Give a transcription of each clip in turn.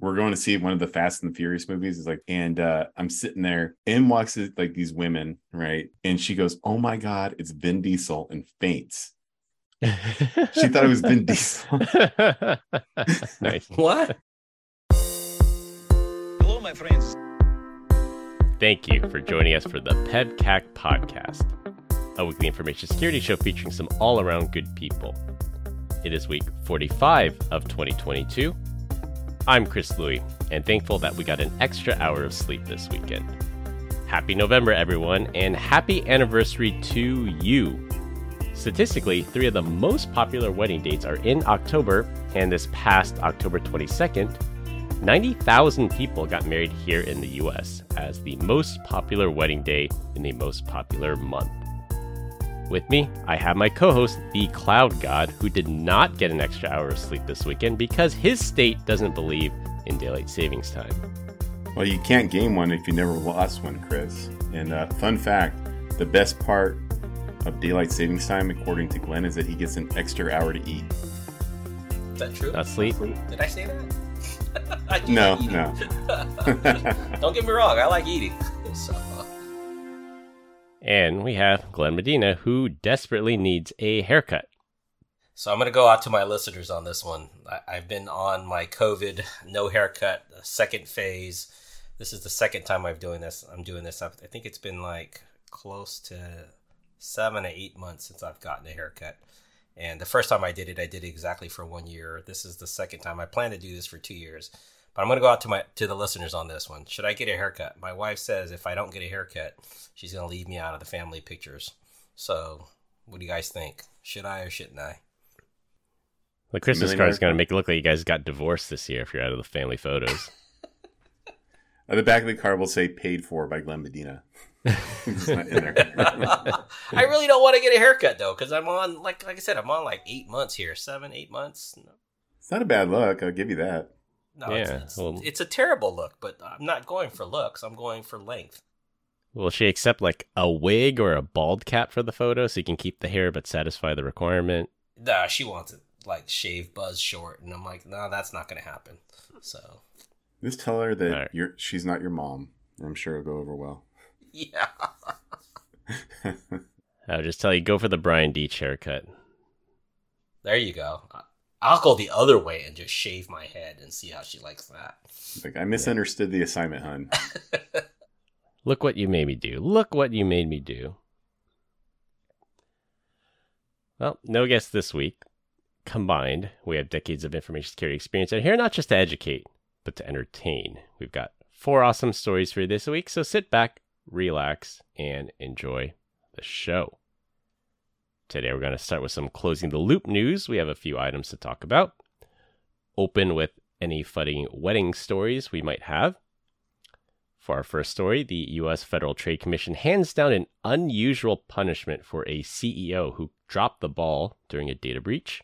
we're going to see one of the Fast and the Furious movies. It's like, and uh, I'm sitting there, and walks like these women, right? And she goes, "Oh my god, it's Vin Diesel," and faints. she thought it was Vin Diesel. nice. What? Hello, my friends. Thank you for joining us for the PEBCAK podcast, a weekly information security show featuring some all around good people. It is week 45 of 2022. I'm Chris Louie, and thankful that we got an extra hour of sleep this weekend. Happy November, everyone, and happy anniversary to you. Statistically, three of the most popular wedding dates are in October, and this past October 22nd, 90,000 people got married here in the US as the most popular wedding day in the most popular month. With me, I have my co host, the Cloud God, who did not get an extra hour of sleep this weekend because his state doesn't believe in daylight savings time. Well, you can't gain one if you never lost one, Chris. And uh, fun fact the best part of daylight savings time, according to Glenn, is that he gets an extra hour to eat. Is that true? Not sleep. Did I say that? I No, no. Don't get me wrong, I like eating. So, And we have Glenn Medina, who desperately needs a haircut. so I'm going to go out to my listeners on this one. I, I've been on my COVID no haircut second phase. This is the second time I'm doing this. I'm doing this. I think it's been like close to seven or eight months since I've gotten a haircut. And the first time I did it, I did it exactly for one year. This is the second time. I plan to do this for two years. But I'm gonna go out to my to the listeners on this one. Should I get a haircut? My wife says if I don't get a haircut, she's gonna leave me out of the family pictures. So, what do you guys think? Should I or shouldn't I? The Christmas card is going to make it look like you guys got divorced this year if you're out of the family photos. At the back of the card will say "paid for" by Glenn Medina. It's not in there. I really don't want to get a haircut though, because I'm on like like I said, I'm on like eight months here, seven, eight months. No, it's not a bad look. I'll give you that. No it's, Yeah, it's, well- it's a terrible look, but I'm not going for looks. I'm going for length. Will she accept like a wig or a bald cap for the photo so you can keep the hair but satisfy the requirement? Nah, she wants it like shave buzz short, and I'm like, no, that's not gonna happen. So Just tell her that All right. you're she's not your mom. I'm sure it'll go over well. yeah, I'll just tell you, go for the Brian Deach haircut. there you go. I- I'll go the other way and just shave my head and see how she likes that. like I misunderstood the assignment, hun. Look what you made me do. Look what you made me do. Well, no guests this week. Combined, we have decades of information security experience and here not just to educate, but to entertain. We've got four awesome stories for you this week, so sit back, relax, and enjoy the show. Today, we're going to start with some closing the loop news. We have a few items to talk about. Open with any funny wedding stories we might have. For our first story, the U.S. Federal Trade Commission hands down an unusual punishment for a CEO who dropped the ball during a data breach.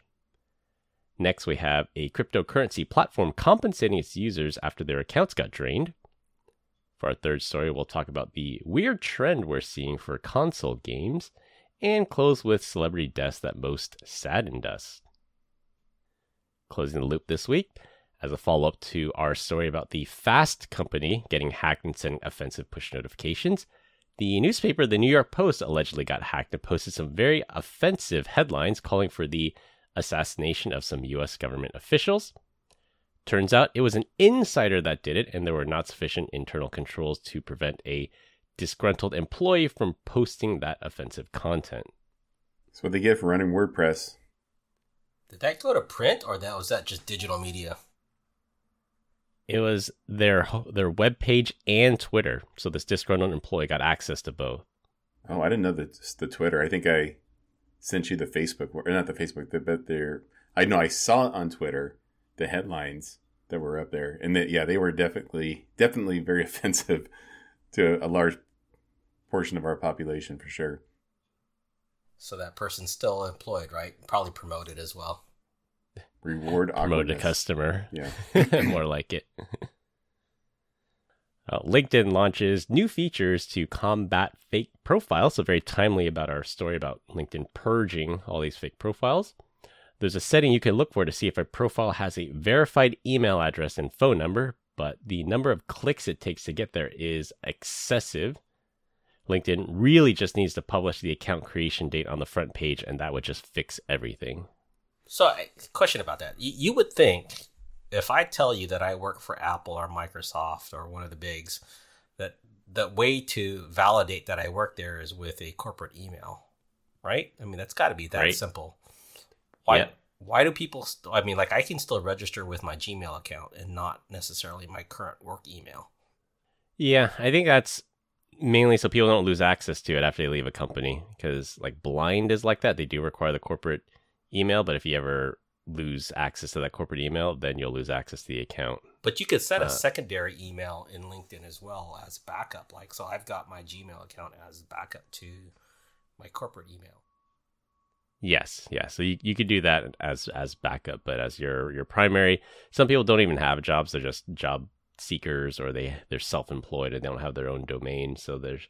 Next, we have a cryptocurrency platform compensating its users after their accounts got drained. For our third story, we'll talk about the weird trend we're seeing for console games and close with celebrity deaths that most saddened us. Closing the loop this week, as a follow up to our story about the Fast Company getting hacked and sending offensive push notifications, the newspaper The New York Post allegedly got hacked and posted some very offensive headlines calling for the assassination of some U.S. government officials. Turns out it was an insider that did it, and there were not sufficient internal controls to prevent a disgruntled employee from posting that offensive content. That's what they get for running WordPress. Did that go to print or that was that just digital media? It was their their web page and Twitter, so this disgruntled employee got access to both. Oh, I didn't know that the Twitter. I think I sent you the Facebook or not the Facebook, the, but there. I know I saw it on Twitter the headlines that were up there, and that yeah, they were definitely definitely very offensive to a large portion of our population for sure. So that person's still employed, right? Probably promoted as well. Reward Promote a awkwardness. customer. Yeah. More like it. Uh, LinkedIn launches new features to combat fake profiles. So, very timely about our story about LinkedIn purging all these fake profiles. There's a setting you can look for to see if a profile has a verified email address and phone number, but the number of clicks it takes to get there is excessive. LinkedIn really just needs to publish the account creation date on the front page, and that would just fix everything. So, question about that. You would think if I tell you that I work for Apple or Microsoft or one of the bigs, that the way to validate that I work there is with a corporate email, right? I mean, that's got to be that right. simple. Why? Yeah. Why do people? St- I mean, like I can still register with my Gmail account and not necessarily my current work email. Yeah, I think that's mainly so people don't lose access to it after they leave a company because like Blind is like that. They do require the corporate email, but if you ever lose access to that corporate email, then you'll lose access to the account. But you could set a uh, secondary email in LinkedIn as well as backup. Like, so I've got my Gmail account as backup to my corporate email. Yes, yeah. So you, you could do that as as backup, but as your your primary. Some people don't even have jobs; they're just job seekers, or they they're self employed and they don't have their own domain. So there's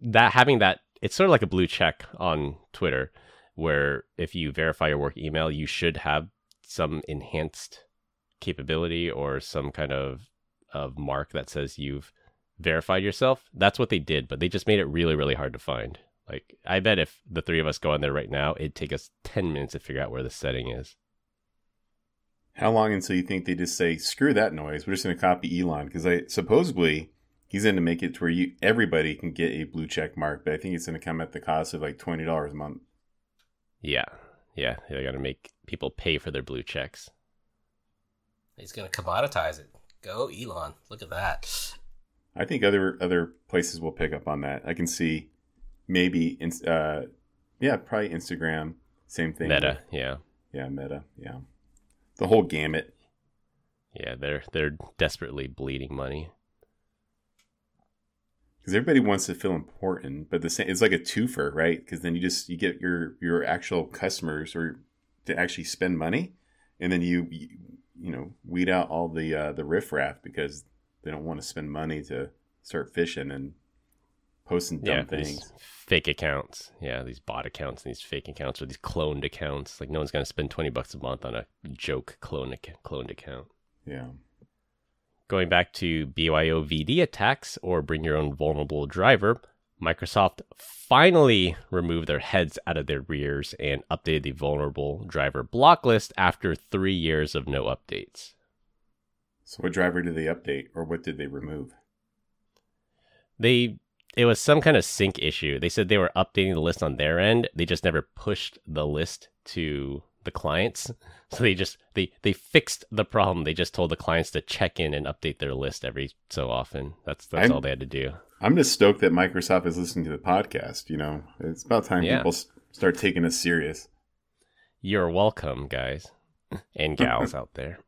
that having that. It's sort of like a blue check on Twitter where if you verify your work email, you should have some enhanced capability or some kind of of mark that says you've verified yourself. That's what they did, but they just made it really, really hard to find. Like, I bet if the three of us go on there right now, it'd take us 10 minutes to figure out where the setting is. How long until you think they just say, screw that noise? We're just going to copy Elon? Because I supposedly he's going to make it to where you everybody can get a blue check mark, but I think it's going to come at the cost of like $20 a month. Yeah. Yeah. They got to make people pay for their blue checks. He's going to commoditize it. Go, Elon. Look at that. I think other other places will pick up on that. I can see maybe, uh, yeah, probably Instagram. Same thing. Meta, yeah. Yeah, Meta, yeah. The whole gamut. Yeah, they're they're desperately bleeding money because everybody wants to feel important, but the same it's like a twofer, right? Because then you just you get your your actual customers or to actually spend money, and then you you, you know weed out all the uh, the riffraff because they don't want to spend money to start fishing and posting dumb yeah, things. Fake accounts, yeah, these bot accounts and these fake accounts or these cloned accounts. Like no one's gonna spend twenty bucks a month on a joke clone cloned account. Yeah. Going back to BYOVD attacks or bring your own vulnerable driver, Microsoft finally removed their heads out of their rears and updated the vulnerable driver block list after three years of no updates. So, what driver did they update, or what did they remove? They it was some kind of sync issue. They said they were updating the list on their end. They just never pushed the list to the clients. So they just they they fixed the problem. They just told the clients to check in and update their list every so often. That's that's I'm, all they had to do. I'm just stoked that Microsoft is listening to the podcast. You know, it's about time yeah. people start taking us serious. You're welcome, guys and gals out there.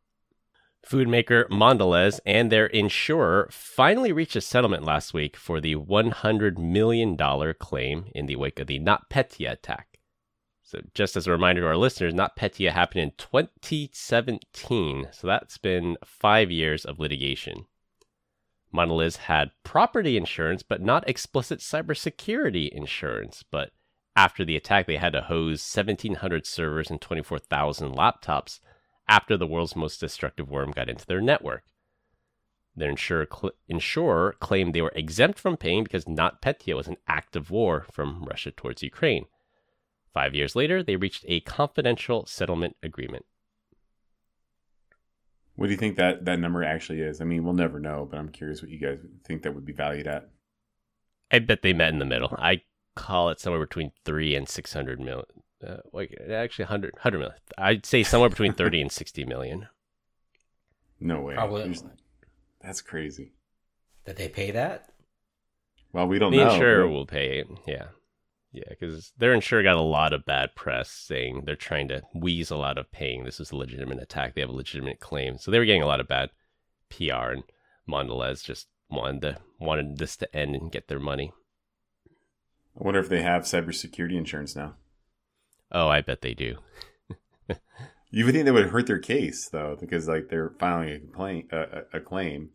Food maker Mondelez and their insurer finally reached a settlement last week for the $100 million claim in the wake of the NotPetya attack. So, just as a reminder to our listeners, NotPetya happened in 2017. So, that's been five years of litigation. Mondelez had property insurance, but not explicit cybersecurity insurance. But after the attack, they had to hose 1,700 servers and 24,000 laptops after the world's most destructive worm got into their network. Their insurer, cl- insurer claimed they were exempt from paying because NotPetya was an act of war from Russia towards Ukraine. Five years later, they reached a confidential settlement agreement. What do you think that, that number actually is? I mean, we'll never know, but I'm curious what you guys think that would be valued at. I bet they met in the middle. I call it somewhere between three and 600 million. Uh, wait, actually, 100, 100 million. I'd say somewhere between 30 and 60 million. No way. Probably. That's crazy. That they pay that? Well, we don't the know. The insurer but... will pay it. Yeah. Yeah, because their insurer got a lot of bad press saying they're trying to weasel out of paying. This is a legitimate attack. They have a legitimate claim. So they were getting a lot of bad PR, and Mondelez just wanted to, wanted this to end and get their money. I wonder if they have cybersecurity insurance now. Oh, I bet they do. you would think that would hurt their case though, because like they're filing a complaint, a, a claim.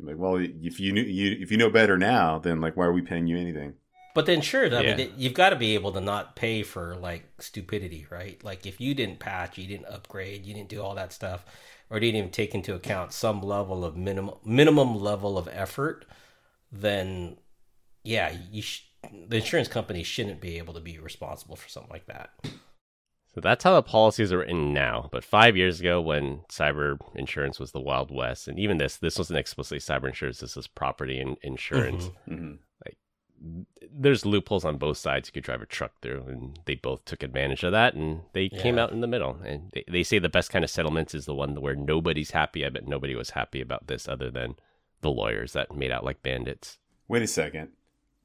Like, well, if you knew you if you know better now, then like, why are we paying you anything? But the insurance, I Yeah. mean, you've got to be able to not pay for like stupidity, right? Like if you didn't patch, you didn't upgrade, you didn't do all that stuff, or didn't even take into account some level of minimum minimum level of effort, then yeah, you sh- the insurance company shouldn't be able to be responsible for something like that. So that's how the policies are written now. But five years ago, when cyber insurance was the Wild West, and even this, this wasn't explicitly cyber insurance, this was property and insurance. hmm There's loopholes on both sides you could drive a truck through, and they both took advantage of that, and they came out in the middle. And they, they say the best kind of settlements is the one where nobody's happy. I bet nobody was happy about this other than the lawyers that made out like bandits. Wait a second.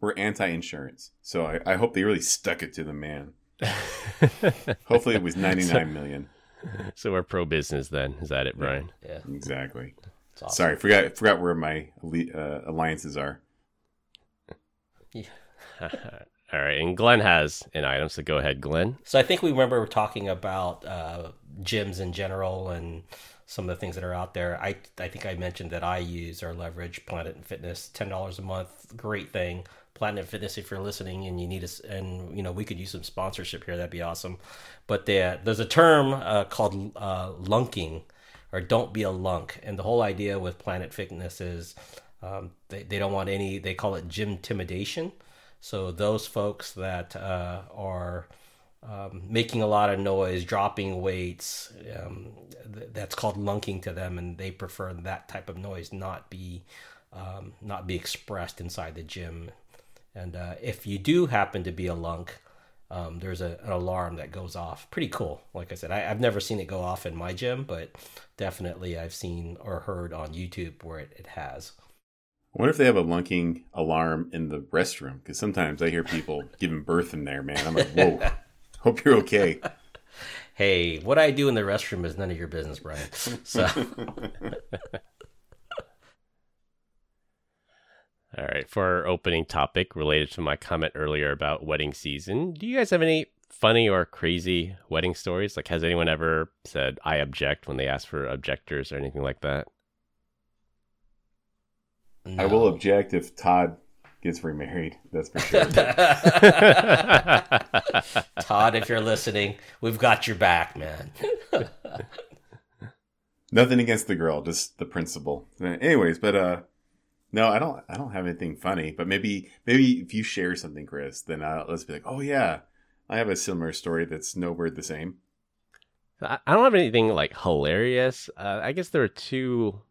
We're anti-insurance, so I, I hope they really stuck it to the man. Hopefully, it was ninety-nine million. so we're pro business then. Is that it, Brian? Yeah, Exactly. it's awesome. Sorry, forgot forgot where my uh, alliances are. Yeah. All right. And Glenn has an item, so go ahead, Glenn. So I think we remember we're talking about uh, gyms in general and some of the things that are out there. I I think I mentioned that I use our leverage Planet and Fitness, ten dollars a month, great thing. Planet Fitness, if you're listening and you need us, and you know we could use some sponsorship here, that'd be awesome. But there, there's a term uh, called uh, lunking, or don't be a lunk, and the whole idea with Planet Fitness is um, they they don't want any. They call it gym intimidation. So those folks that uh, are um, making a lot of noise, dropping weights, um, th- that's called lunking to them, and they prefer that type of noise not be um, not be expressed inside the gym. And uh, if you do happen to be a lunk, um, there's a, an alarm that goes off. Pretty cool. Like I said, I, I've never seen it go off in my gym, but definitely I've seen or heard on YouTube where it, it has. I wonder if they have a lunking alarm in the restroom because sometimes I hear people giving birth in there. Man, I'm like, whoa. Hope you're okay. Hey, what I do in the restroom is none of your business, Brian. So. All right. For our opening topic related to my comment earlier about wedding season, do you guys have any funny or crazy wedding stories? Like, has anyone ever said, I object when they ask for objectors or anything like that? I will object if Todd gets remarried. That's for sure. Todd, if you're listening, we've got your back, man. Nothing against the girl, just the principle. Anyways, but uh, no, I don't. I don't have anything funny. But maybe, maybe if you share something, Chris, then uh, let's be like, oh yeah, I have a similar story that's nowhere the same. I don't have anything like hilarious. Uh, I guess there are two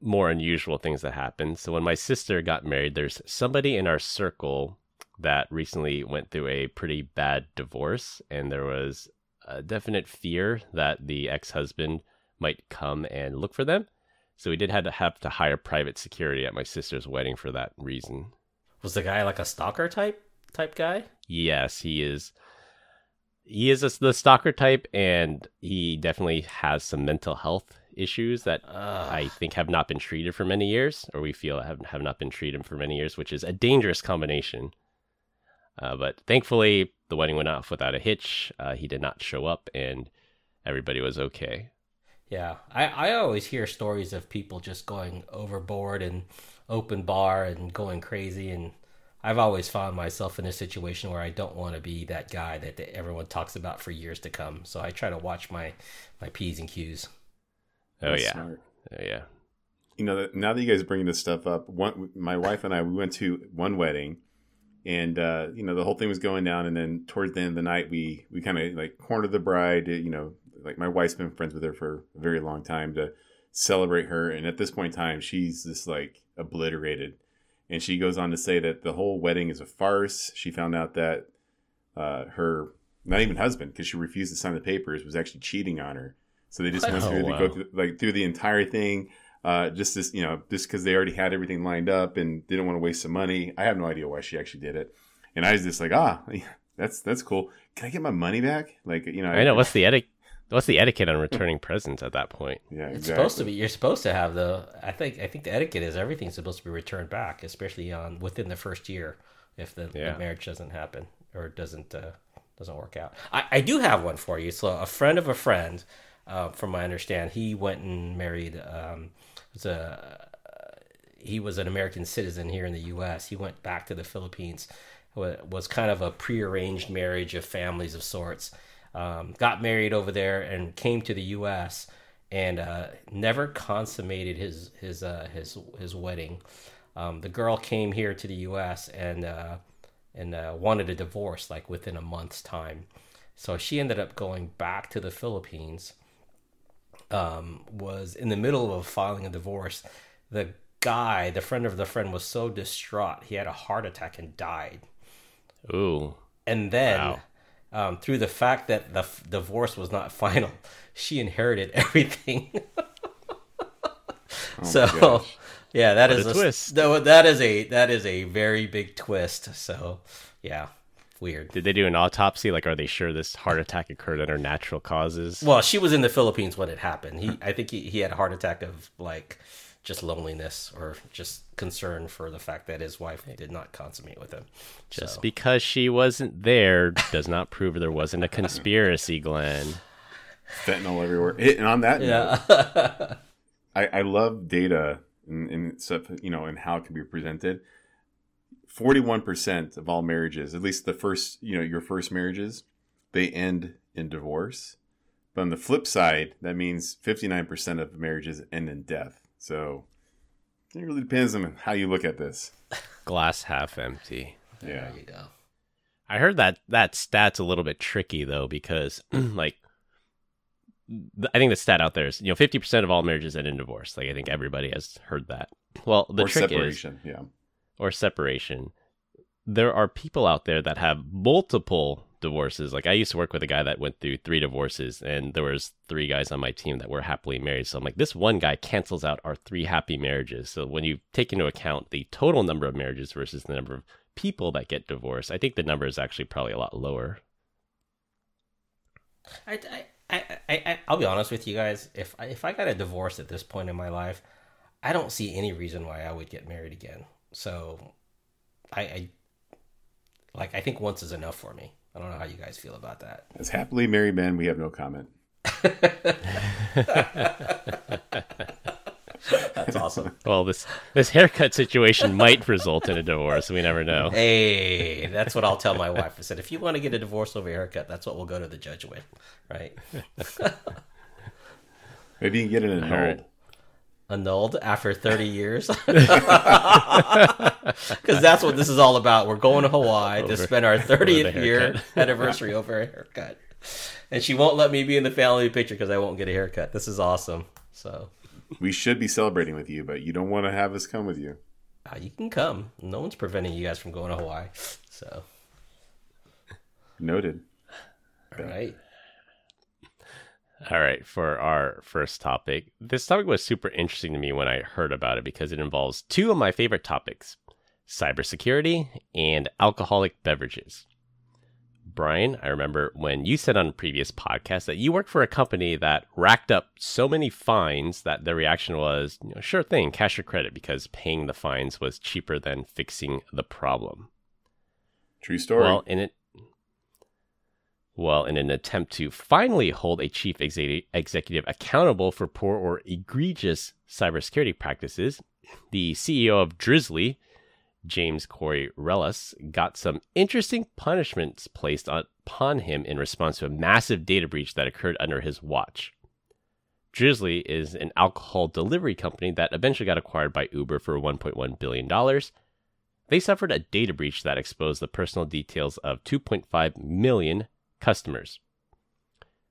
more unusual things that happened. So when my sister got married, there's somebody in our circle that recently went through a pretty bad divorce, and there was a definite fear that the ex-husband might come and look for them. So we did have to have to hire private security at my sister's wedding for that reason. Was the guy like a stalker type type guy? Yes, he is. He is a, the stalker type, and he definitely has some mental health issues that Ugh. I think have not been treated for many years, or we feel have have not been treated for many years, which is a dangerous combination. Uh, but thankfully, the wedding went off without a hitch. Uh, he did not show up, and everybody was okay. Yeah, I, I always hear stories of people just going overboard and open bar and going crazy, and I've always found myself in a situation where I don't want to be that guy that, that everyone talks about for years to come. So I try to watch my my p's and q's. Oh That's yeah, smart. oh yeah. you know, now that you guys bring this stuff up, one, my wife and I, we went to one wedding, and uh, you know, the whole thing was going down, and then towards the end of the night, we we kind of like cornered the bride. You know, like my wife's been friends with her for a very long time to celebrate her, and at this point in time, she's just like obliterated, and she goes on to say that the whole wedding is a farce. She found out that uh, her not even husband, because she refused to sign the papers, was actually cheating on her. So they just went Oh, through the, wow. go through, like through the entire thing uh, just this, you know, just because they already had everything lined up and didn't want to waste some money. I have no idea why she actually did it, and I was just like, ah, that's that's cool. Can I get my money back? Like, you know, I know what's the etiquette. What's the etiquette on returning presents at that point? yeah, It's supposed to be. You're supposed to have the. I think. I think the etiquette is everything's supposed to be returned back, especially on within the first year, if the, Yeah. the marriage doesn't happen or doesn't uh, doesn't work out. I, I do have one for you. So a friend of a friend, uh, from my understand, he went and married. Um, was a he was an American citizen here in the U.S. He went back to the Philippines. was kind of a prearranged marriage of families of sorts. Um, got married over there and came to the U.S. and uh, never consummated his his uh, his his wedding. Um, the girl came here to the U.S. and uh, and uh, wanted a divorce like within a month's time. So she ended up going back to the Philippines. Um, was in the middle of filing a divorce. The guy, the friend of the friend, was so distraught he had a heart attack and died. Ooh. And then, wow. Um, through the fact that the f- divorce was not final, she inherited everything. oh so, yeah, that what is a, a twist. that is a that is a very big twist. So, yeah, weird. Did they do an autopsy? Like, are they sure this heart attack occurred under natural causes? Well, she was in the Philippines when it happened. He, I think he, he had a heart attack of like just loneliness or just concern for the fact that his wife did not consummate with him. Just so. because she wasn't there does not prove there wasn't a conspiracy, Glenn. Fentanyl everywhere. And on that yeah. note, I, I love data and, and stuff, you know, and how it can be presented. 41% of all marriages, at least the first, you know, your first marriages, they end in divorce. But on the flip side, that means 59% of marriages end in death. So it really depends on how you look at this. Glass half empty. Yeah. There you go. I heard that that stat's a little bit tricky though because like I think the stat out there is you know fifty percent of all marriages end in divorce. Like I think everybody has heard that. Well, the or trick separation, is yeah, or separation. There are people out there that have multiple divorces. Like I used to work with a guy that went through three divorces, and there was three guys on my team that were happily married. So I'm like, this one guy cancels out our three happy marriages. So when you take into account the total number of marriages versus the number of people that get divorced, I think the number is actually probably a lot lower. I, I, I, I, I'll be honest with you guys. If I, if I got a divorce at this point in my life, I don't see any reason why I would get married again. So, I, I like I think once is enough for me. I don't know how you guys feel about that. As happily married men, we have no comment. That's awesome. Well, this this haircut situation might result in a divorce. We never know. Hey, that's what I'll tell my wife. I said, if you want to get a divorce over a haircut, that's what we'll go to the judge with, right? Maybe you can get it annulled. Annulled after 30 years? Because that's what this is all about. We're going to Hawaii over, to spend our 30th year anniversary over a haircut. And she won't let me be in the family picture because I won't get a haircut. This is awesome. So we should be celebrating with you, but you don't want to have us come with you. Uh, you can come. No one's preventing you guys from going to Hawaii. So noted. All right. All right, for our first topic. This topic was super interesting to me when I heard about it because it involves two of my favorite topics cybersecurity and alcoholic beverages. Brian, I remember when you said on a previous podcast that you worked for a company that racked up so many fines that the reaction was, you know, sure thing, cash your credit, because paying the fines was cheaper than fixing the problem. True story. Well, in it, well, in an attempt to finally hold a chief executive accountable for poor or egregious cybersecurity practices, the CEO of Drizly James Cory Rellas got some interesting punishments placed upon him in response to a massive data breach that occurred under his watch. Drizly is an alcohol delivery company that eventually got acquired by Uber for $1.1 billion. They suffered a data breach that exposed the personal details of 2.5 million customers.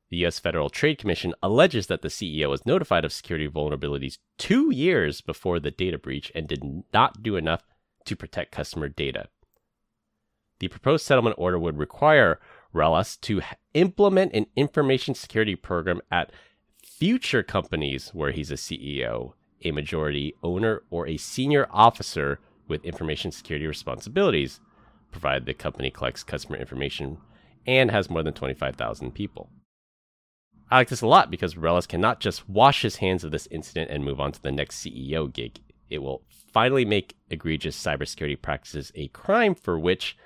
The U.S. Federal Trade Commission alleges that the CEO was notified of security vulnerabilities two years before the data breach and did not do enough to protect customer data. The proposed settlement order would require Rellas to implement an information security program at future companies where he's a CEO, a majority owner, or a senior officer with information security responsibilities, provided the company collects customer information and has more than 25,000 people. I like this a lot because Rellas cannot just wash his hands of this incident and move on to the next CEO gig. It will finally make egregious cybersecurity practices a crime for which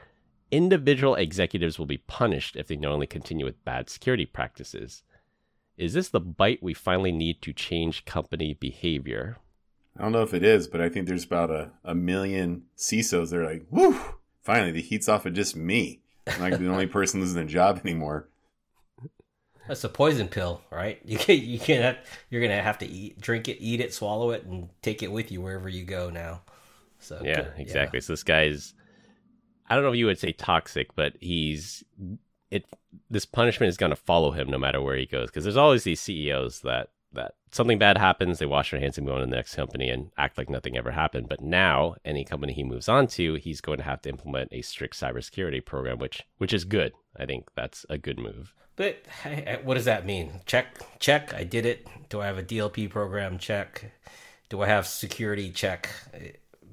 individual executives will be punished if they knowingly continue with bad security practices. Is this the bite we finally need to change company behavior? I don't know if it is, but I think there's about a, a million CISOs. They're like, whoo, finally the heat's off of just me. I'm not the only person losing a job anymore. That's a poison pill, right? You can you can't. You're gonna have to eat, drink it, eat it, swallow it, and take it with you wherever you go now. So yeah, exactly. Yeah. So this guy's. I don't know if you would say toxic, but he's it. This punishment is going to follow him no matter where he goes because there's always these CEOs that that something bad happens, they wash their hands and go on to the next company and act like nothing ever happened. But now, any company he moves on to, he's going to have to implement a strict cybersecurity program, which which is good. I think that's a good move. But what does that mean? Check, check. I did it. Do I have a DLP program? Check. Do I have security? Check.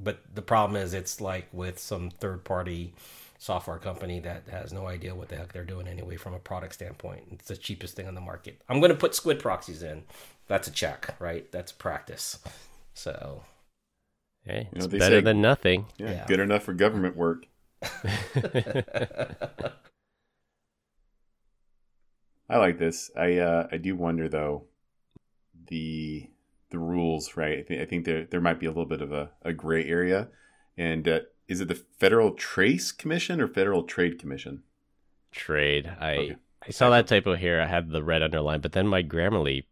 But the problem is, it's like with some third party software company that has no idea what the heck they're doing anyway from a product standpoint. It's the cheapest thing on the market. I'm going to put squid proxies in. That's a check, right? That's practice. So, hey, it's you know, better say, than nothing. Yeah, yeah, good enough for government work. I like this. I uh, I do wonder though the the rules, right? I think, I think there there might be a little bit of a, a gray area, and uh, is it the Federal Trace Commission or Federal Trade Commission? Trade. I okay. I saw that typo here. I had the red underline, but then my Grammarly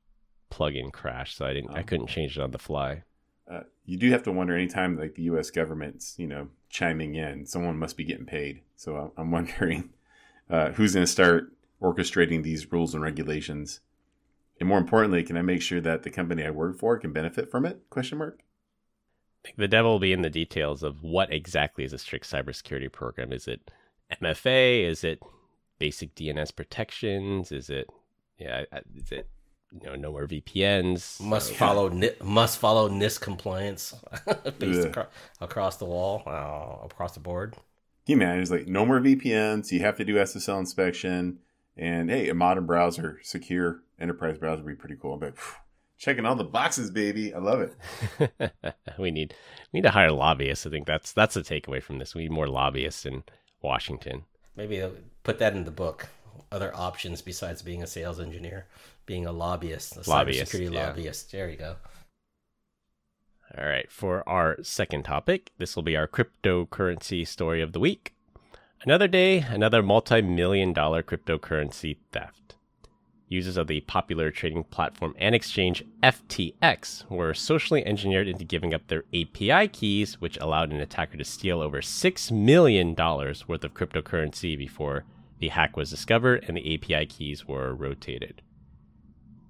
plugin crashed, so I didn't. Oh. I couldn't change it on the fly. Uh, you do have to wonder anytime like the U.S. government's you know chiming in, someone must be getting paid. So I'm wondering uh, who's going to start orchestrating these rules and regulations, and more importantly, can I make sure that the company I work for can benefit from it? Question mark the devil will be in the details of what exactly is a strict cybersecurity program. Is it MFA? Is it basic DNS protections? Is it yeah? Is it you know no more VPNs? Must so, follow must follow NIST compliance based across, across the wall, uh, across the board. Yeah, man, it's like no more VPNs. You have to do SSL inspection, and hey, a modern browser, secure enterprise browser would be pretty cool. But checking all the boxes, baby. I love it. we need we need to hire lobbyists. I think that's that's the takeaway from this. We need more lobbyists in Washington. Maybe put that in the book. Other options besides being a sales engineer, being a lobbyist, a lobbyist, cybersecurity yeah. lobbyist. There you go. All right, for our second topic, this will be our cryptocurrency story of the week. Another day, another multi million dollar cryptocurrency theft. Users of the popular trading platform and exchange FTX were socially engineered into giving up their API keys, which allowed an attacker to steal over $6 million worth of cryptocurrency before the hack was discovered and the API keys were rotated.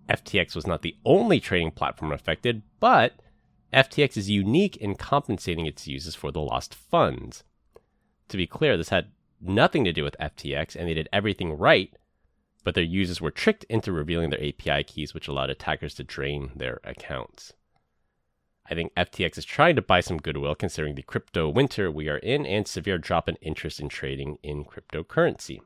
FTX was not the only trading platform affected, but FTX is unique in compensating its users for the lost funds. To be clear, this had nothing to do with FTX, and they did everything right but their users were tricked into revealing their API keys, which allowed attackers to drain their accounts. I think FTX is trying to buy some goodwill considering the crypto winter we are in and severe drop in interest in trading in cryptocurrency.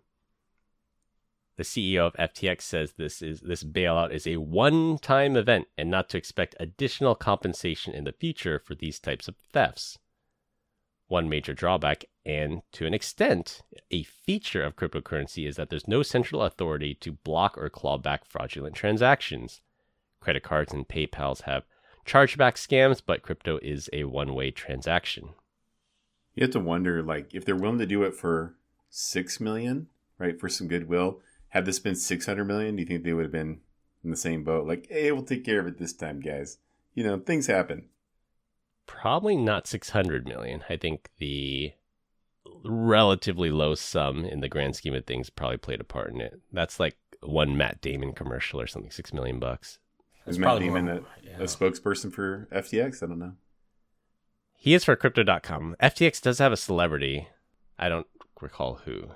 The CEO of FTX says this is this bailout is a one-time event and not to expect additional compensation in the future for these types of thefts. One major drawback, and to an extent, a feature of cryptocurrency is that there's no central authority to block or claw back fraudulent transactions. Credit cards and PayPal's have chargeback scams, but crypto is a one way transaction. You have to wonder, like, if they're willing to do it for six million, right, for some goodwill, had this been six hundred million, do you think they would have been in the same boat? Like, hey, we'll take care of it this time, guys. You know, things happen probably not 600 million. I think the relatively low sum in the grand scheme of things probably played a part in it. That's like one Matt Damon commercial or something, 6 million bucks. Is Matt Damon a, yeah. a spokesperson for FTX? I don't know. He is for crypto.com. FTX does have a celebrity. I don't recall who.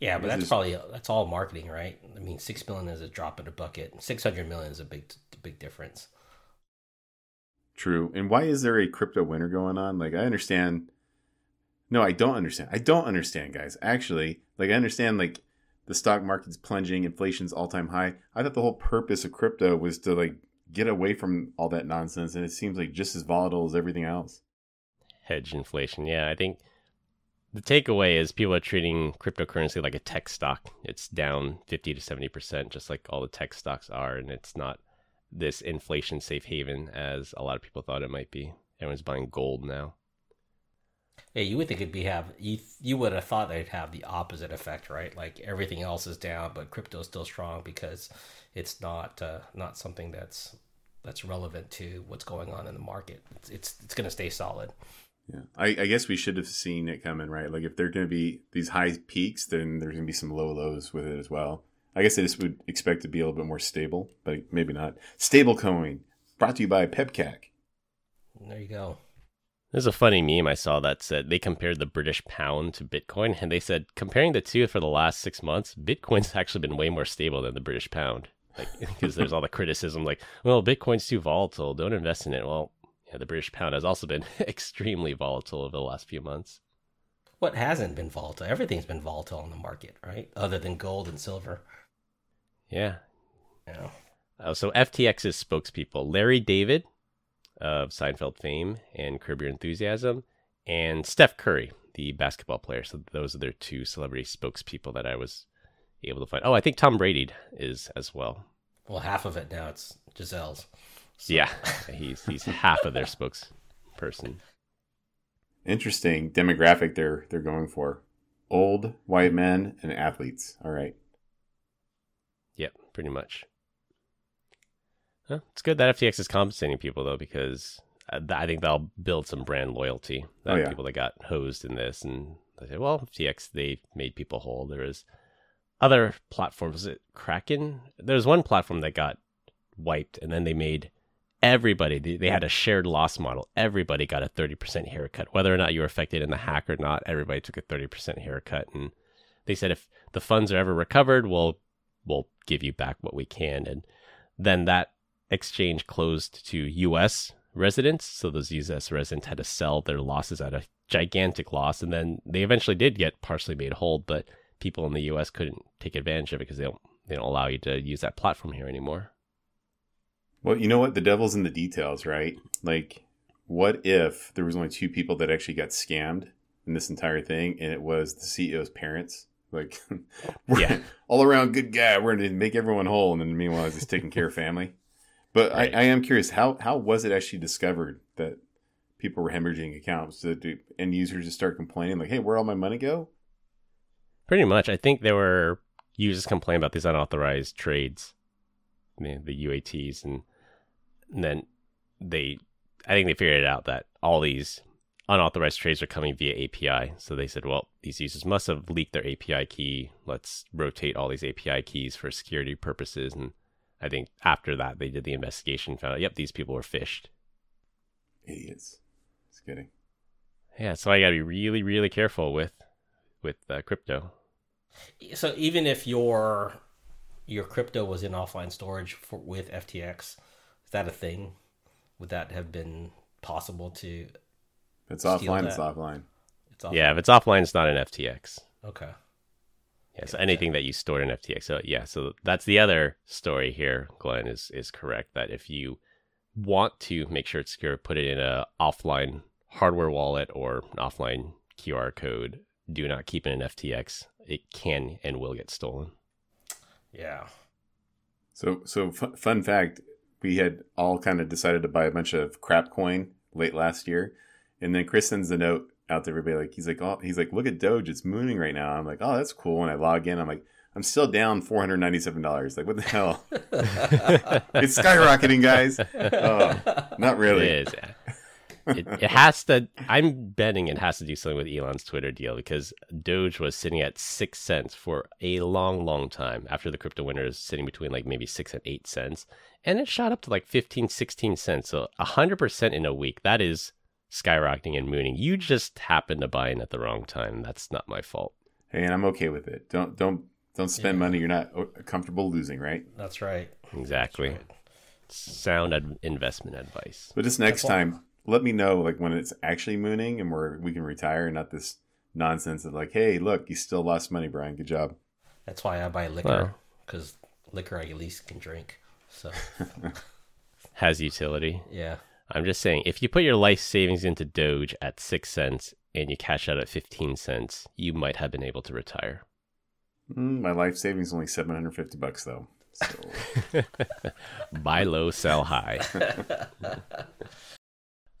Yeah, but that's probably that's all marketing, right? I mean, six million is a drop in a bucket. Six hundred million is a big, big difference. True. And why is there a crypto winter going on? Like, I understand. No, I don't understand. I don't understand, guys. Actually, like, I understand, like, the stock market's plunging, inflation's all time high. I thought the whole purpose of crypto was to, like, get away from all that nonsense. And it seems like just as volatile as everything else. Hedge inflation. Yeah, I think the takeaway is people are treating cryptocurrency like a tech stock. It's down 50 to 70%, just like all the tech stocks are. And it's not this inflation safe haven as a lot of people thought it might be. Everyone's buying gold now. Yeah, you would think it'd be have you you would have thought they'd have the opposite effect, right? Like everything else is down, but crypto's still strong because it's not uh, not something that's that's relevant to what's going on in the market. It's it's, it's going to stay solid. Yeah, I, I guess we should have seen it coming, right? Like if there're going to be these high peaks, then there's going to be some low lows with it as well. I guess I just would expect to be a little bit more stable, but maybe not. Stable coin brought to you by PEBCAK. There you go. There's a funny meme I saw that said they compared the British pound to Bitcoin, and they said comparing the two for the last six months, Bitcoin's actually been way more stable than the British pound. Like because there's all the criticism, like, well, Bitcoin's too volatile, don't invest in it. Well, yeah, the British pound has also been extremely volatile over the last few months. What hasn't been volatile? Everything's been volatile in the market, right? Other than gold and silver. Yeah. Yeah. Uh, so FTX's spokespeople, Larry David of Seinfeld fame and Curb Your Enthusiasm, and Steph Curry, the basketball player. So those are their two celebrity spokespeople that I was able to find. Oh, I think Tom Brady is as well. Well, half of it now it's Gisele's. So. Yeah, he's he's half of their spokesperson. Interesting demographic they're they're going for: old white men and athletes. All right. Pretty much. Huh, it's good that FTX is compensating people though, because I think that'll build some brand loyalty. Oh, yeah. People that got hosed in this, and they say, "Well, FTX they made people whole." There is other platforms. Was it Kraken? There's one platform that got wiped, and then they made everybody. They, they had a shared loss model. Everybody got a thirty percent haircut, whether or not you were affected in the hack or not. Everybody took a thirty percent haircut, and they said if the funds are ever recovered, we'll we'll give you back what we can. And then that exchange closed to U.S. residents, so those U.S. residents had to sell their losses at a gigantic loss, and then they eventually did get partially made whole, but people in the U.S. couldn't take advantage of it because they don't they don't allow you to use that platform here anymore. Well, you know what? The devil's in the details, right? Like, what if there was only two people that actually got scammed in this entire thing, and it was the CEO's parents? Like, yeah, all around good guy. We're going to make everyone whole, and then meanwhile, he's just taking care of family. But right. I, I, am curious how how was it actually discovered that people were hemorrhaging accounts? Did end users just start complaining like, "Hey, where all my money go?" Pretty much. I think there were users complaining about these unauthorized trades, the, the UATs, and, and then they, I think they figured it out that all these unauthorized trades are coming via API. So they said, well, these users must have leaked their API key. Let's rotate all these API keys for security purposes. And I think after that, they did the investigation, found out, yep, these people were phished. Idiots. Just kidding. Yeah, so I got to be really, really careful with with uh, crypto. So even if your your crypto was in offline storage for, with FTX, is that a thing? Would that have been possible to? If it's offline. That? It's offline. It's offline. Yeah, if it's offline, it's not an FTX. Okay. Yeah, so anything that you store in FTX. So yeah, so that's the other story here, Glenn, is is correct that if you want to make sure it's secure, put it in a offline hardware wallet or an offline QR code. Do not keep it in FTX. It can and will get stolen. Yeah. So so f- fun fact, we had all kind of decided to buy a bunch of crap coin late last year, and then Chris sends a note out to everybody. Like he's like, oh, he's like, look at Doge, it's mooning right now. I'm like, oh, that's cool. And I log in, I'm like, I'm still down four hundred ninety seven dollars. Like, what the hell? it's skyrocketing, guys. Oh, not really. It is. It, it has to. I'm betting it has to do something with Elon's Twitter deal because Doge was sitting at six cents for a long, long time after the crypto winter is sitting between like maybe six and eight cents, and it shot up to like 15, 16 cents. So hundred percent in a week. That is skyrocketing and mooning. You just happened to buy in at the wrong time. That's not my fault. Hey, and I'm okay with it. Don't don't don't spend yeah. money you're not uh, comfortable losing, right? That's right. Exactly. That's right. Sound ad- investment advice. But just next time, let me know like when it's actually mooning and we're we can retire, and not this nonsense of like, hey, look, you still lost money, Brian. Good job. That's why I buy liquor because well, liquor I at least can drink. So has utility. Yeah. I'm just saying, if you put your life savings into Doge at six cents and you cash out at 15 cents, you might have been able to retire. Mm, my life savings is only 750 bucks though. So. Buy low, sell high.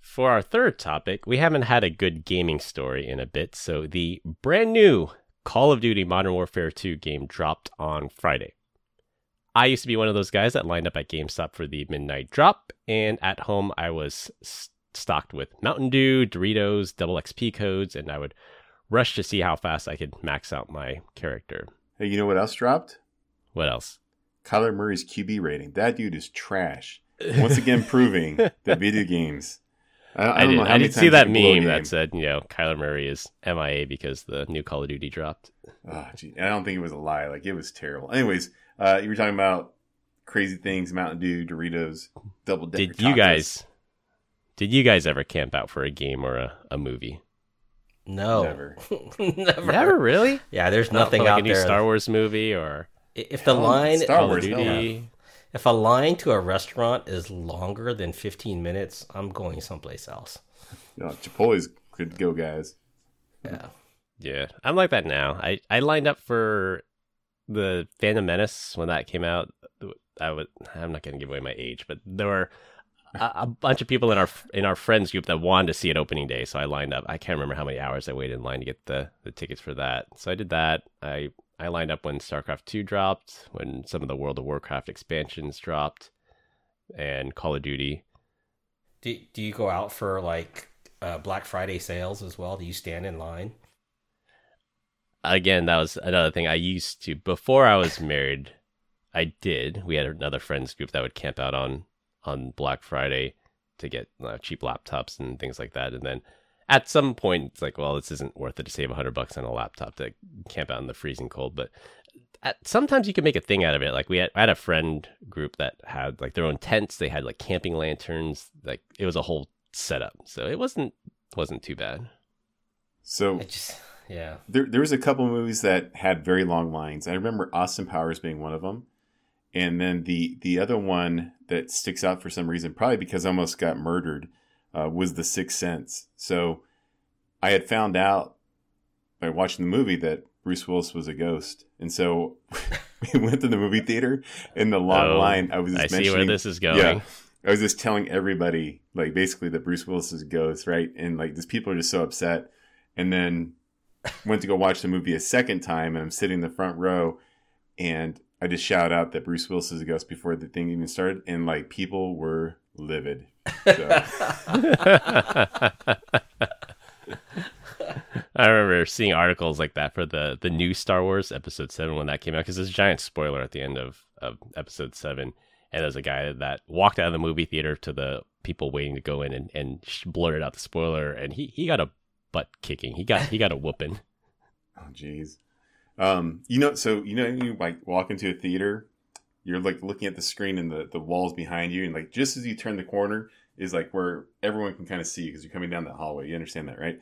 for our third topic, we haven't had a good gaming story in a bit, so the brand new Call of Duty Modern Warfare 2 game dropped on Friday. I used to be one of those guys that lined up at GameStop for the midnight drop, and at home I was stocked with Mountain Dew, Doritos, double XP codes, and I would rush to see how fast I could max out my character. Hey, you know what else dropped? What else? Kyler Murray's QB rating. That dude is trash. Once again, proving that video games. I, I, I did, I did see that meme that said, you know, Kyler Murray is MIA because the new Call of Duty dropped. Oh, gee. I don't think it was a lie. Like, it was terrible. Anyways, uh, you were talking about crazy things, Mountain Dew, Doritos, double Did you guys did you guys ever camp out for a game or a, a movie? No, never. never, never really. Yeah, there's nothing like out a new there. Star Wars movie or if the oh, line Star Wars, Duty, if a line to a restaurant is longer than 15 minutes, I'm going someplace else. No, Chipotle's good to go, guys. Yeah, yeah, I'm like that now. I I lined up for the Phantom Menace when that came out. I would. I'm not going to give away my age, but there were a, a, bunch of people in our in our friends group that wanted to see it opening day. So I lined up. I can't remember how many hours I waited in line to get the the tickets for that. So I did that. I I lined up when StarCraft two dropped, when some of the World of Warcraft expansions dropped, and Call of Duty. Do Do you go out for like uh, Black Friday sales as well? Do you stand in line? Again, that was another thing I used to before I was married. I did. We had another friends group that would camp out on on Black Friday to get uh, cheap laptops and things like that. And then at some point, it's like, well, this isn't worth it to save a hundred bucks on a laptop to camp out in the freezing cold. But at, sometimes you can make a thing out of it. Like we had, I had a friend group that had like their own tents. They had like camping lanterns. Like it was a whole setup. So it wasn't wasn't too bad. So just, yeah, there there was a couple movies that had very long lines. I remember Austin Powers being one of them and then the the other one that sticks out for some reason, probably because I almost got murdered, uh, was The Sixth Sense. So I had found out by watching the movie that Bruce Willis was a ghost, and so we went to the movie theater. In the long oh, line, I was just I see where this is going. Yeah, I was just telling everybody, like basically that Bruce Willis is a ghost, right? And like these people are just so upset. And then went to go watch the movie a second time, and I'm sitting in the front row, and I just shout out that Bruce Willis is a ghost before the thing even started, and like people were livid. So. I remember seeing articles like that for the the new Star Wars Episode Seven when that came out because there's a giant spoiler at the end of of Episode Seven, and there's a guy that walked out of the movie theater to the people waiting to go in and, and blurted out the spoiler, and he he got a butt kicking. He got he got a whooping. Oh jeez. Um, you know, so you know, you like walk into a theater, you're like looking at the screen and the the walls behind you, and like just as you turn the corner is like where everyone can kind of see because you're coming down that hallway. You understand that, right?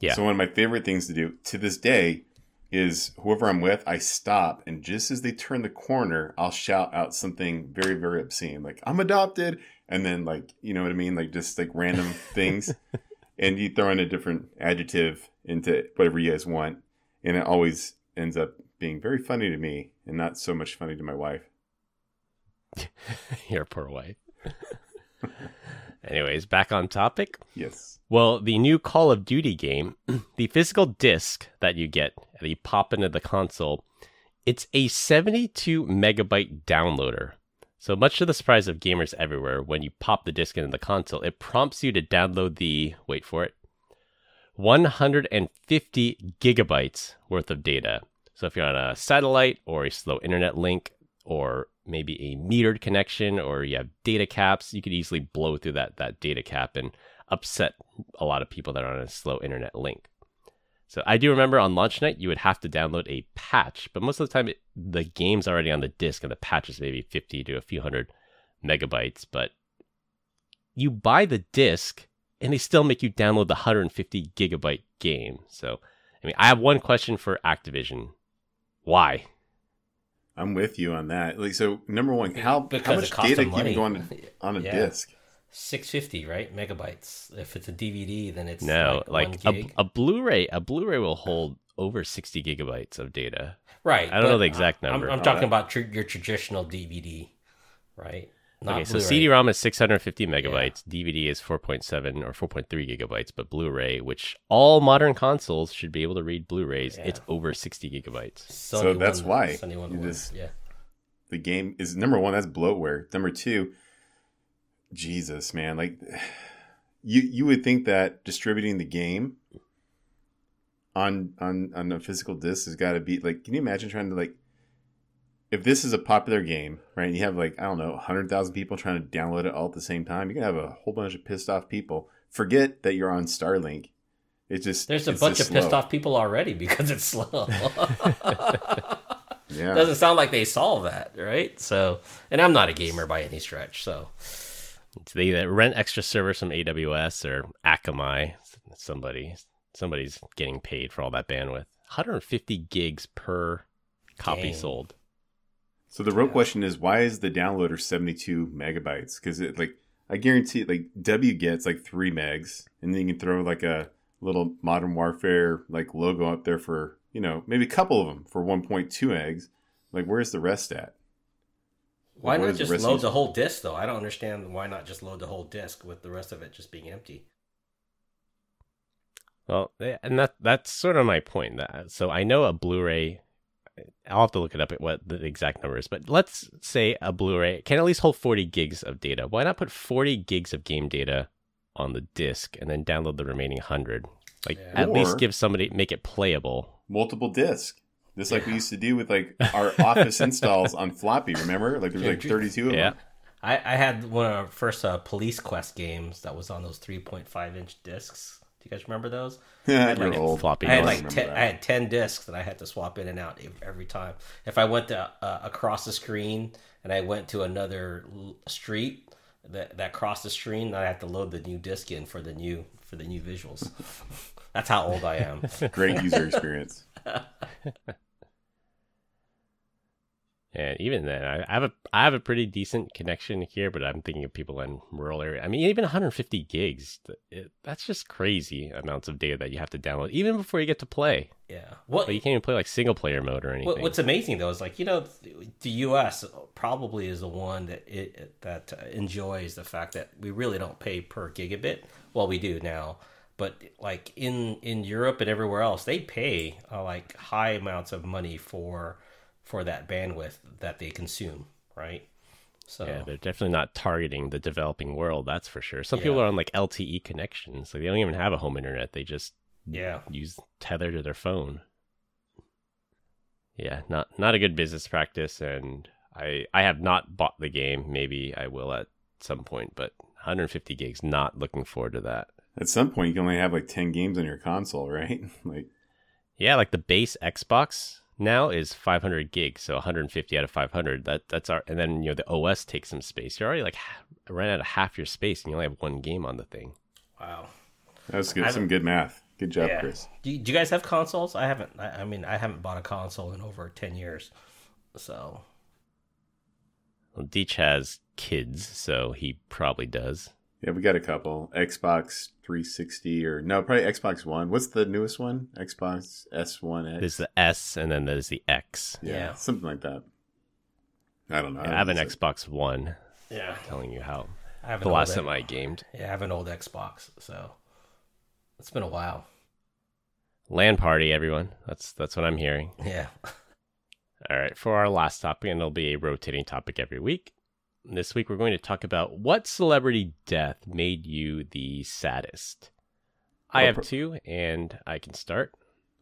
Yeah. So one of my favorite things to do to this day is whoever I'm with, I stop and just as they turn the corner, I'll shout out something very, very obscene, like "I'm adopted," and then like you know what I mean, like just like random things, and you throw in a different adjective into whatever you guys want, and it always ends up being very funny to me and not so much funny to my wife. Your poor wife. Anyways, back on topic. Yes. Well, the new Call of Duty game, the physical disc that you get that you pop into the console, it's a 72 megabyte downloader. So much to the surprise of gamers everywhere, when you pop the disc into the console, it prompts you to download the wait for it, 150 gigabytes worth of data. So if you're on a satellite or a slow internet link or maybe a metered connection or you have data caps, you could easily blow through that, that data cap and upset a lot of people that are on a slow internet link. So I do remember on launch night you would have to download a patch, but most of the time it, the game's already on the disk and the patch is maybe 50 to a few hundred megabytes. But you buy the disk and they still make you download the 150 gigabyte game. So, I mean, I have one question for Activision: Why? I'm with you on that. Like, so number one, how Because how much data can you go on a, on a Yeah. disc? 650, right? Megabytes. If it's a DVD, then it's No, like, like, one a, gig. a Blu-ray. A Blu-ray will hold over 60 gigabytes of data. right. I don't know the exact I'm- number. I'm, Oh, talking that- about tr- your traditional DVD, right? Not okay, so Blu-ray. CD-ROM is 650 megabytes, DVD is 4.7 or 4.3 gigabytes, but Blu-ray, which all modern consoles should be able to read Blu-rays, Yeah. it's over 60 gigabytes. Sony So that's won- why Sony won you just- yeah. the game is number one. That's bloatware. Number two, Jesus, man, like you you would think that distributing the game on on on a physical disc has got to be like. Can you imagine trying to like if this is a popular game, right? And you have like I don't know, hundred thousand people trying to download it all at the same time. You're gonna have a whole bunch of pissed off people. Forget that you're on Starlink. It's just There's a it's bunch of just pissed off people already because it's slow. Yeah, Doesn't sound like they solve that, right? So, and I'm not a gamer by any stretch, so So they either uh, rent extra servers from AWS or Akamai. Somebody, somebody's getting paid for all that bandwidth. 150 gigs per copy Dang. sold. So the real Yeah. question is, why is the downloader seventy two megabytes? Because it like I guarantee, like W gets like three megs, and then you can throw like a little Modern Warfare like logo up there for you know maybe a couple of them for one point two megs. Like where's the rest at? why What not is the just rest load use- the whole disk though? I don't understand why not just load the whole disk with the rest of it just being empty. Well, and that that's sort of my point. That so I know a Blu-ray. I'll have to look it up at what the exact number is, but let's say a Blu-ray can at least hold 40 gigs of data. Why not put 40 gigs of game data on the disc and then download the remaining 100? Like Yeah. at Or- least give somebody make it playable. Multiple disc. Just like we used to do with like our Office installs on floppy. Remember, like there was like thirty two of Yeah. them. I, I had one of our first uh, Police Quest games that was on those 3.5 inch discs. Do you guys remember those? You're like old. floppy I had like ten. I had ten discs that I had to swap in and out every time. If I went to uh, across the screen and I went to another street that that crossed the screen, I had to load the new disc in for the new for the new visuals. That's how old I am. Great user experience. And even then, I have a I have a pretty decent connection here, but I'm thinking of people in rural area. I mean, even 150 gigs, it, that's just crazy amounts of data that you have to download, even before you get to play. Yeah. What But you can't even play like single player mode or anything. What's amazing though is like you know the U.S. probably is the one that it, that enjoys the fact that we really don't pay per gigabit. Well, we do now, but like in in Europe and everywhere else, they pay uh, like high amounts of money for for that bandwidth that they consume, right? So Yeah, they're definitely not targeting the developing world. That's for sure. Some people are on like LTE connections, so they don't even have a home internet. They just yeah, use tether to their phone. Yeah, not not a good business practice, and I I have not bought the game. Maybe I will at some point, but 150 gigs. Not looking forward to that. At some point, you can only have like ten games on your console, right? like Yeah, like the base Xbox now is 500 gigs, so 150 out of 500. That that's our, and then you know the OS takes some space. You're already like ran out of half your space, and you only have one game on the thing. wow. that's good. I Some good math. Good job, Yeah. Chris. Do you, do you guys have consoles? I haven't. I, I mean, I haven't bought a console in over ten years. So Well, Deech has kids, so he probably does. Yeah, we got a couple. Xbox 360 or no, probably Xbox One. What's the newest one? Xbox S1X. There's the S, and then there's the X. yeah, Yeah. something like that. I don't know. I have an It's- Xbox One. yeah, Telling you how I have the an last time I gamed. Yeah, I have an old Xbox, so it's been a while. LAN party, everyone. That's that's what I'm hearing. Yeah. All right, for our last topic, and it'll be a rotating topic every week. This week, we're going to talk about what celebrity death made you the saddest. I have two, and I can start.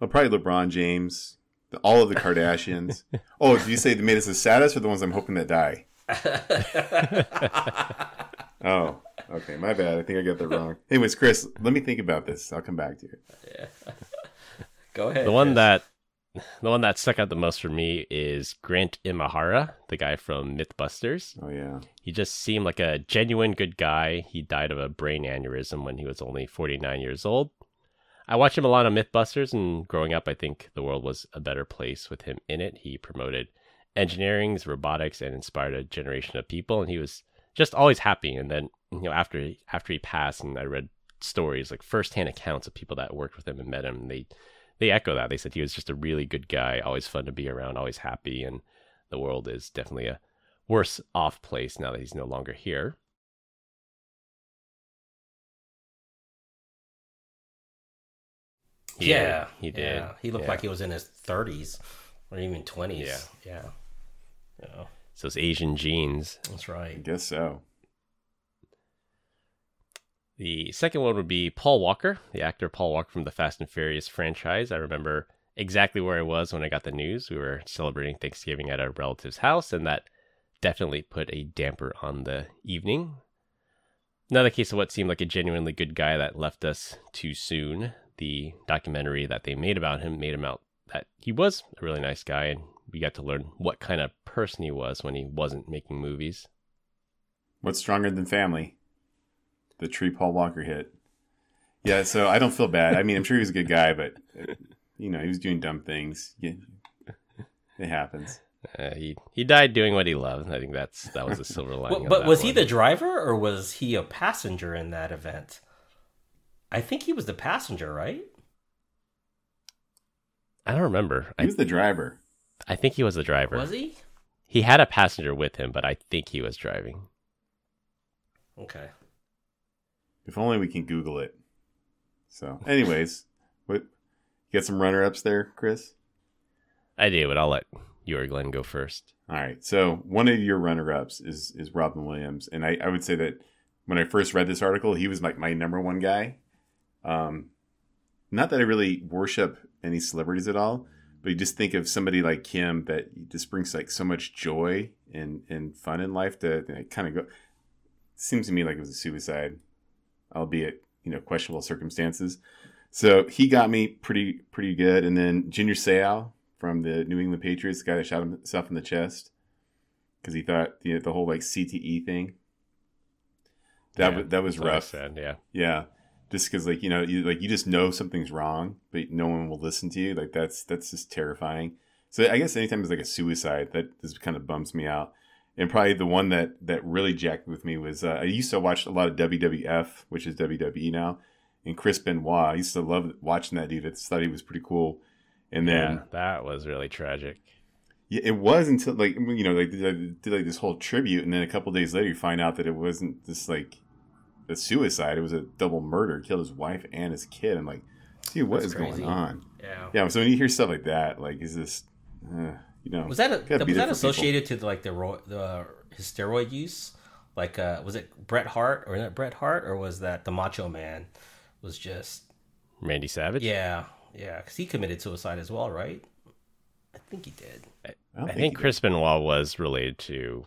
Well, probably LeBron James, the, all of the Kardashians. oh, did you say they made us the saddest or the ones I'm hoping that die? Oh, okay, my bad. I think I got that wrong. Anyways, Chris, let me think about this. I'll come back to you. Yeah. Go ahead. The one Chris. that the one that stuck out the most for me is Grant Imahara, the guy from MythBusters. Oh yeah, He just seemed like a genuine good guy. He died of a brain aneurysm when he was only 49 years old. I watched him a lot on Mythbusters, and growing up, I think the world was a better place with him in it. He promoted engineering, robotics, and inspired a generation of people, and he was just always happy. And then, you know, after after he passed, and I read stories like firsthand accounts of people that worked with him and met him, and they they echo that. They said he was just a really good guy, always fun to be around, always happy, and the world is definitely a worse off place now that he's no longer here. He yeah, did. He did. Yeah. He looked Yeah. like he was in his thirties or even twenties. Yeah. yeah, yeah. So it's Asian genes. That's right. I right. guess so. The second one would be Paul Walker, the actor Paul Walker from the Fast and Furious franchise. I remember exactly where I was when I got the news. We were celebrating Thanksgiving at a relative's house, and that definitely put a damper on the evening. Another case of what seemed like a genuinely good guy that left us too soon. The documentary that they made about him made him out that he was a really nice guy, and we got to learn what kind of person he was when he wasn't making movies. What's stronger than family? The tree Paul Walker hit. Yeah, so I don't feel bad. I mean, I'm sure he was a good guy, but you know, he was doing dumb things. Yeah, it happens. Uh, he he died doing what he loved. I think that's that was a silver lining. But, of but that was he the driver or was he a passenger in that event? I think he was the passenger, right? I don't remember. He I was the driver. I think he was the driver. Was he? He had a passenger with him, but I think he was driving. Okay. If only we can Google it. So, anyways, what you got some runner ups there, Chris? I do, but I'll let you or Glenn go first. All right. So one of your runner ups is is Robin Williams, and I, I would say that when I first read this article, he was like my number one guy. Um, not that I really worship any celebrities at all, but you just think of somebody like him that just brings like so much joy and and fun in life to kind of go. Seems to me like it was a suicide, albeit you know questionable circumstances. So he got me pretty pretty good, and then Junior Seau from the New England Patriots, the guy that shot himself in the chest because he thought you know, the whole like CTE thing. That Yeah, was that was that's what I rough. said, yeah. Yeah, just because like you know you like you just know something's wrong, but no one will listen to you. Like that's that's just terrifying. So I guess anytime it's like a suicide, that just kind of bums me out. And probably the one that that really jacked with me was uh, I used to watch a lot of WWF, which is WWE now, and Chris Benoit. I used to love watching that dude. I just thought he was pretty cool. And then yeah, that was really tragic. yeah, it was until like you know like they did like this whole tribute, and then a couple days later you find out that it wasn't just like a suicide; it was a double murder. Killed his wife and his kid. I'm like, dude, what That's is crazy. going on? Yeah. Yeah, so when you hear stuff like that, like, is this, uh, you know, Was that a, gotta was that for people. associated to like the ro- the his steroid use? Like, uh, was it Bret Hart or not Bret Hart or was that the Macho Man? Was just Randy Savage? yeah, yeah, because he committed suicide as well, right? I think he did. I, don't I think he Chris Benoit was related to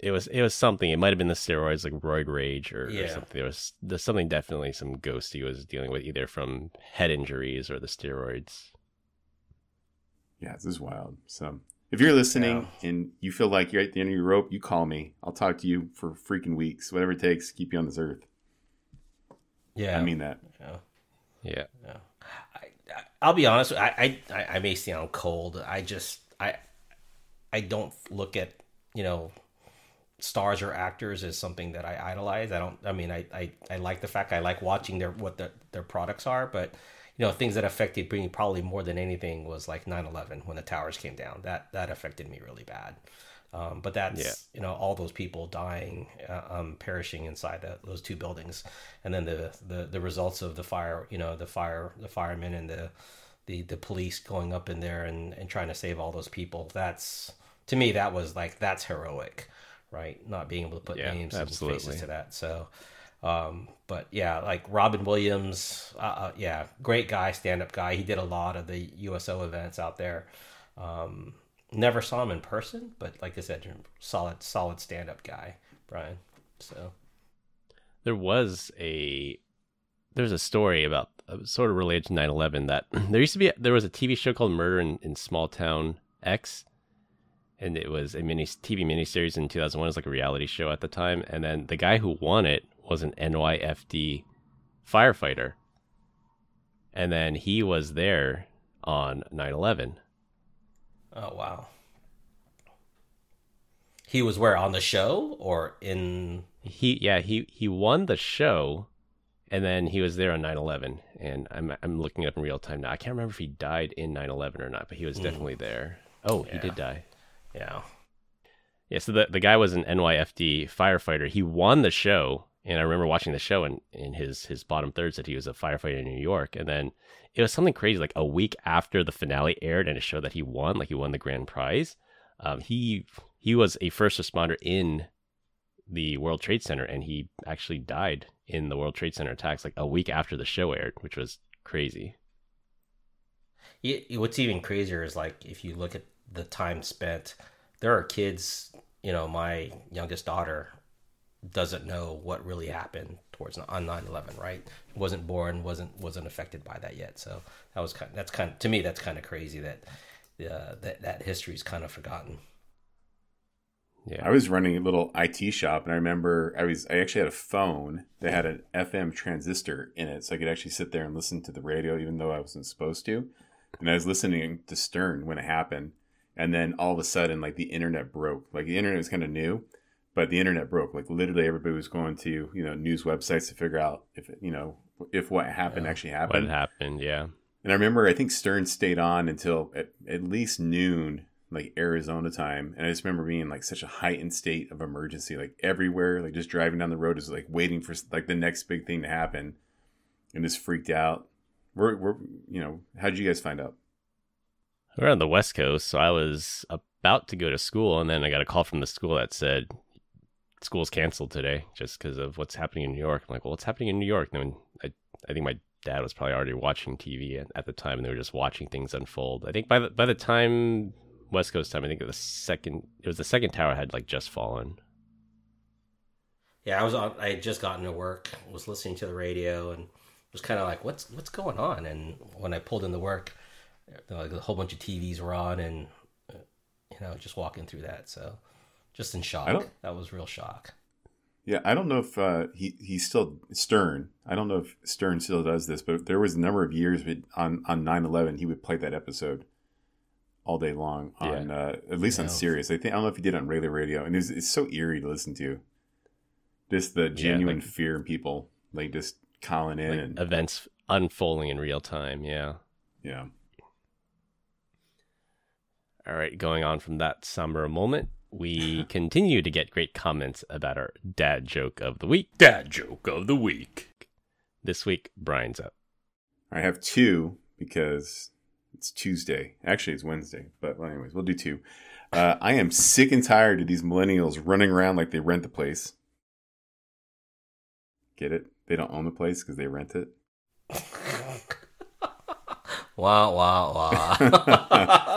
it was it was something. It might have been the steroids like roid rage or, or something. There was there's something definitely some ghost he was dealing with either from head injuries or the steroids. Did. Yeah, this is wild. So if you're listening and you feel like you're at the end of your rope, you call me. I'll talk to you for freaking weeks, whatever it takes to keep you on this earth. Yeah, I mean that. yeah. Yeah. I, I, I'll be honest. I, I I may sound cold. I just I I don't look at you know stars or actors as something that I idolize. I don't. I mean, I I, I like the fact I like watching their what their their products are, but you know things that affected me probably more than anything was like 9-11 when the towers came down. That that affected me really bad. Um, but that's Yeah. you know all those people dying, uh, um, perishing inside those two buildings, and then the, the the results of the fire. You know the fire, the firemen and the the the police going up in there and and trying to save all those people. That's to me that was like that's heroic, right? Not being able to put Yeah, names absolutely. and faces to that. So, um, but yeah, like Robin Williams, uh, uh, yeah, great guy, stand up guy. He did a lot of the USO events out there. Um, never saw him in person, but like I said, solid, solid stand up guy, Brian. So There was a there's a story about uh, sort of related to 9/11 that there used to be there was a TV show called Murder in, in Small Town X and it was a mini TV miniseries in 2001 it was like a reality show at the time and then the guy who won it was an NYFD firefighter and then he was there on 9/11 Oh wow. He was where on the show or in he yeah he he won the show and then he was there on 9-11 and i'm i'm looking up in real time now i can't remember if he died in 9-11 or not but he was Mm. definitely there oh he did die yeah. Yeah, so the, the guy was an NYFD firefighter. He won the show, and I remember watching the show, and in his his bottom third said he was a firefighter in New York, and then it was something crazy. Like a week after the finale aired, and it showed that he won, like he won the grand prize. Um, he he was a first responder in the World Trade Center, and he actually died in the World Trade Center attacks like a week after the show aired, which was crazy. What's even crazier is like if you look at the time spent, there are kids. You know, my youngest daughter doesn't know what really happened towards on 9-11 right? Wasn't born wasn't wasn't affected by that yet. So that was kind of, that's kind of, to me that's kind of crazy that uh, that that history is kind of forgotten. Yeah. I was running a little it shop and i remember i was i actually had a phone that had an fm transistor in it so i could actually sit there and listen to the radio even though i wasn't supposed to. And i was listening to stern when it happened and then all of a sudden like the internet broke. Like the internet was kind of new but the internet broke. Like literally, everybody was going to you know news websites to figure out if you know if what happened yeah. actually happened. What happened? Yeah. And I remember, I think Stern stayed on until at, at least noon, like Arizona time. And I just remember being like such a heightened state of emergency, like everywhere, like just driving down the road is like waiting for like the next big thing to happen, and just freaked out. We're, we're you know, how did you guys find out? We're on the West Coast, so I was about to go to school, and then I got a call from the school that said school's canceled today just because of what's happening in New York. I'm like, well, what's happening in New York? And I, I think my dad was probably already watching TV at, at, the time, and they were just watching things unfold. I think by the by the time West Coast time, I think the second it was the second tower had like just fallen. Yeah, I was on. I had just gotten to work, was listening to the radio, and was kind of like, "What's what's going on?" And when I pulled into work, like a whole bunch of TVs were on, and you know, just walking through that. So just in shock. That was real shock. Yeah, I don't know if uh, he he's still Stern. I don't know if Stern still does this, but there was a number of years on on nine eleven he would play that episode all day long on yeah. uh, at least on Sirius. I think I don't know if he did it on regular radio, and it's it's so eerie to listen to. Just the genuine yeah, like, fear in people, like just calling in like and events unfolding in real time. Yeah, yeah. All right, going on from that somber moment we continue to get great comments about our dad joke of the week. Dad joke of the week. This week, Brian's up. I have two because it's Tuesday. Actually, it's Wednesday, but well, anyways, we'll do two. Uh, I am sick and tired of these millennials running around like they rent the place. Get it? They don't own the place because they rent it. wow, wow, wow.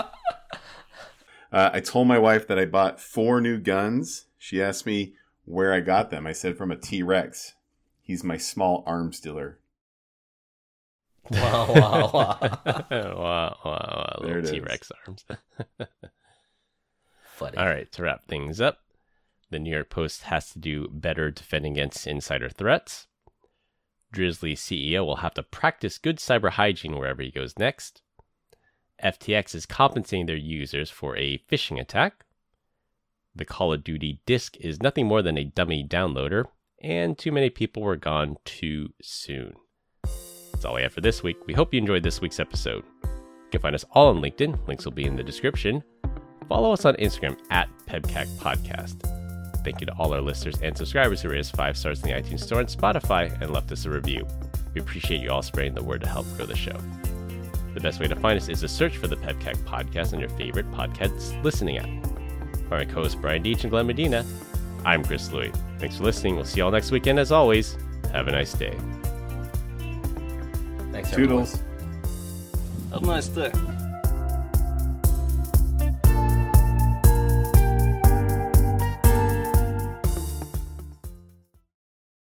Uh, I told my wife that I bought four new guns. She asked me where I got them. I said from a T Rex. He's my small arms dealer. Wow, wow, wow. wow, wow, wow. Little T Rex arms. Funny. All right, to wrap things up, the New York Post has to do better defending against insider threats. Drizly CEO will have to practice good cyber hygiene wherever he goes next. FTX is compensating their users for a phishing attack. The Call of Duty disc is nothing more than a dummy downloader, and too many people were gone too soon. That's all we have for this week. We hope you enjoyed this week's episode. You can find us all on LinkedIn, links will be in the description. Follow us on Instagram at PEBCAK Podcast. Thank you to all our listeners and subscribers who rated us five stars in the iTunes Store and Spotify and left us a review. We appreciate you all spreading the word to help grow the show. The best way to find us is to search for the PEBCAK podcast on your favorite podcast listening app. For my co hosts Brian Deitch and Glenn Medina, I'm Chris Louie. Thanks for listening. We'll see you all next weekend. As always, have a nice day. Thanks, Toodles. Have a nice day.